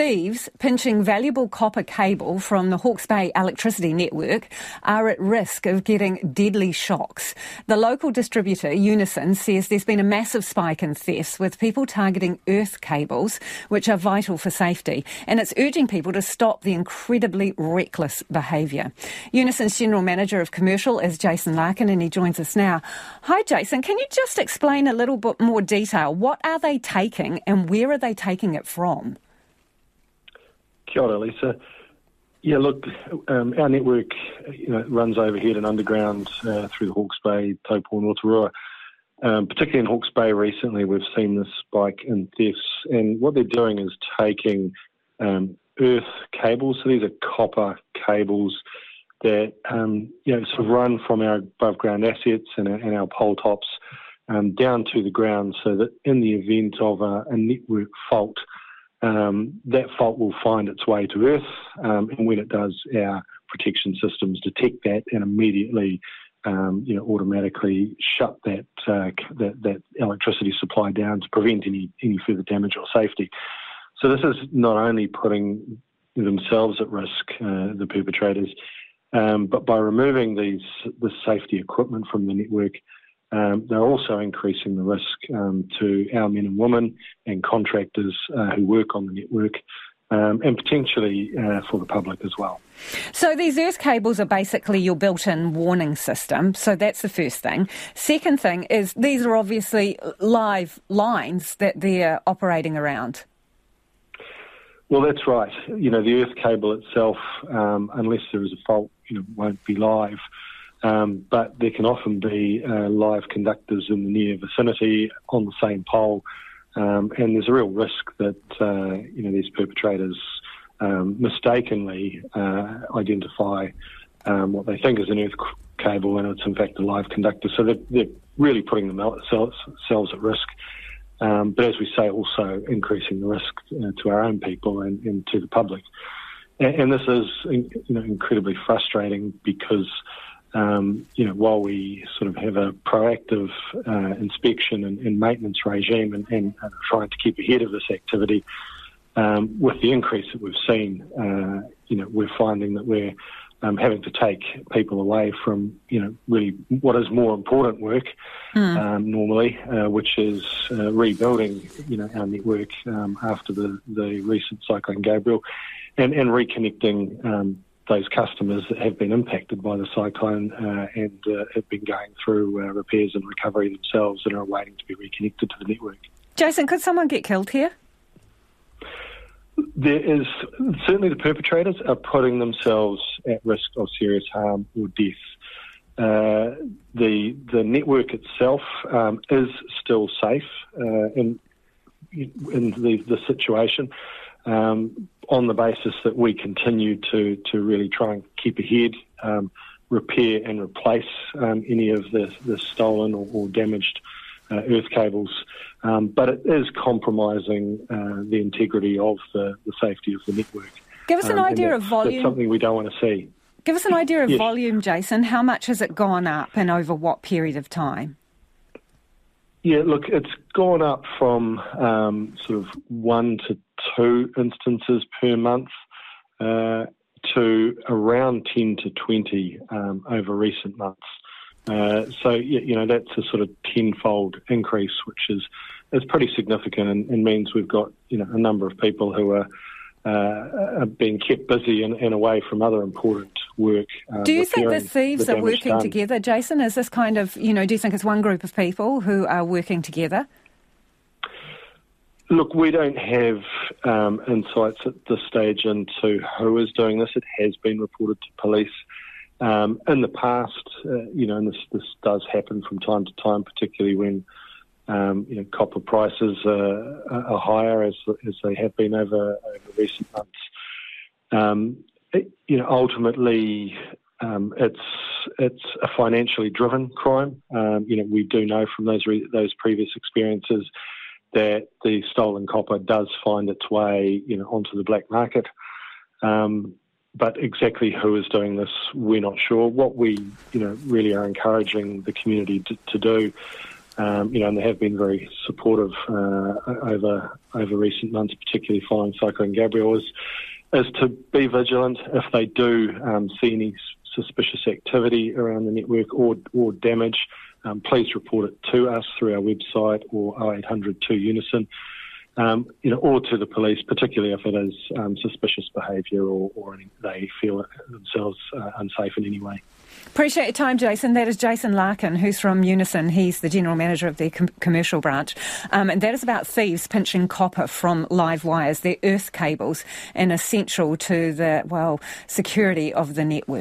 thieves pinching valuable copper cable from the Hawke's Bay electricity network are at risk of getting deadly shocks. The local distributor, Unison, says there's been a massive spike in thefts with people targeting earth cables, which are vital for safety, and it's urging people to stop the incredibly reckless behaviour. Unison's General Manager of Commercial is Jason Larkin, and he joins us now. Hi, Jason. Can you just explain a little bit more detail? What are they taking and where are they taking it from? Kia ora, Lisa. Yeah, look, um, our network you know, runs overhead and underground uh, through the Hawke's Bay, Taupo Rotorua. Um, particularly in Hawke's Bay recently, we've seen this spike in thefts. And what they're doing is taking um, earth cables. So these are copper cables that um, you know sort of run from our above ground assets and our, and our pole tops um, down to the ground, so that in the event of a, a network fault, um, that fault will find its way to Earth, um, and when it does, our protection systems detect that and immediately, um, you know, automatically shut that, uh, that, that electricity supply down to prevent any any further damage or safety. So this is not only putting themselves at risk, uh, the perpetrators, um, but by removing these the safety equipment from the network, um, they're also increasing the risk um, to our men and women and contractors uh, who work on the network. Um, and potentially uh, for the public as well. So these earth cables are basically your built-in warning system. So that's the first thing. Second thing is these are obviously live lines that they're operating around. Well, that's right. You know, the earth cable itself, um, unless there is a fault, you know, won't be live. Um, but there can often be uh, live conductors in the near vicinity on the same pole, um, and there's a real risk that uh, you know these perpetrators um, mistakenly uh, identify um, what they think is an earth cable and it's in fact a live conductor. So they're, they're really putting themselves at risk. Um, but as we say, also increasing the risk uh, to our own people and, and to the public. And, and this is you know incredibly frustrating because um, you know, while we sort of have a proactive uh, inspection and, and, maintenance regime and, and uh, trying to keep ahead of this activity, um, with the increase that we've seen, uh, you know, we're finding that we're um, having to take people away from, you know, really what is more important work mm. normally, uh, which is uh, rebuilding, you know, our network um, after the, the recent Cyclone Gabrielle and, and reconnecting um, those customers that have been impacted by the cyclone uh, and uh, have been going through uh, repairs and recovery themselves and are waiting to be reconnected to the network. Jason, could someone get killed here? There is certainly the perpetrators are putting themselves at risk of serious harm or death. Uh, the the network itself um, is still safe uh, in in the, the situation um, on the basis that we continue to, to really try and keep ahead, um, repair and replace um, any of the, the stolen or, or damaged uh, earth cables. Um, but it is compromising uh, the integrity of the, the safety of the network. Give us an um, idea of volume. That's something we don't want to see. Give us an idea of yes. volume, Jason. How much has it gone up and over what period of time? Yeah, look, it's gone up from um, sort of one to two instances per month uh, to around 10 to 20 um, over recent months. Uh, so, you know, that's a sort of tenfold increase, which is, is pretty significant and, and means we've got, you know, a number of people who are uh, being kept busy and, and, away from other important work. Uh, do you think the thieves the are working done. together, Jason? Is this kind of, you know, do you think it's one group of people who are working together? Look, we don't have um, insights at this stage into who is doing this. It has been reported to police. Um, in the past, uh, you know, and this, this does happen from time to time, particularly when um, you know, copper prices are, are, higher as as they have been over, over recent months. Um, it, you know, ultimately, um, it's it's a financially driven crime. Um, you know, we do know from those re- those previous experiences that the stolen copper does find its way, you know, onto the black market. Um, but exactly who is doing this, we're not sure. What we, you know, really are encouraging the community to, to do Um, you know, and they have been very supportive uh, over over recent months, particularly following Cyclone Gabrielle, is, is to be vigilant if they do um, see any suspicious activity around the network or or damage. Um, please report it to us through our website or 0800 2 Unison. Um, you know, or to the police, particularly if it is um, suspicious behaviour or, or they feel themselves uh, unsafe in any way. Appreciate your time, Jason. That is Jason Larkin, who's from Unison. He's the general manager of their com- commercial branch. Um, and that is about thieves pinching copper from live wires. They're earth cables and essential to the, well, security of the network.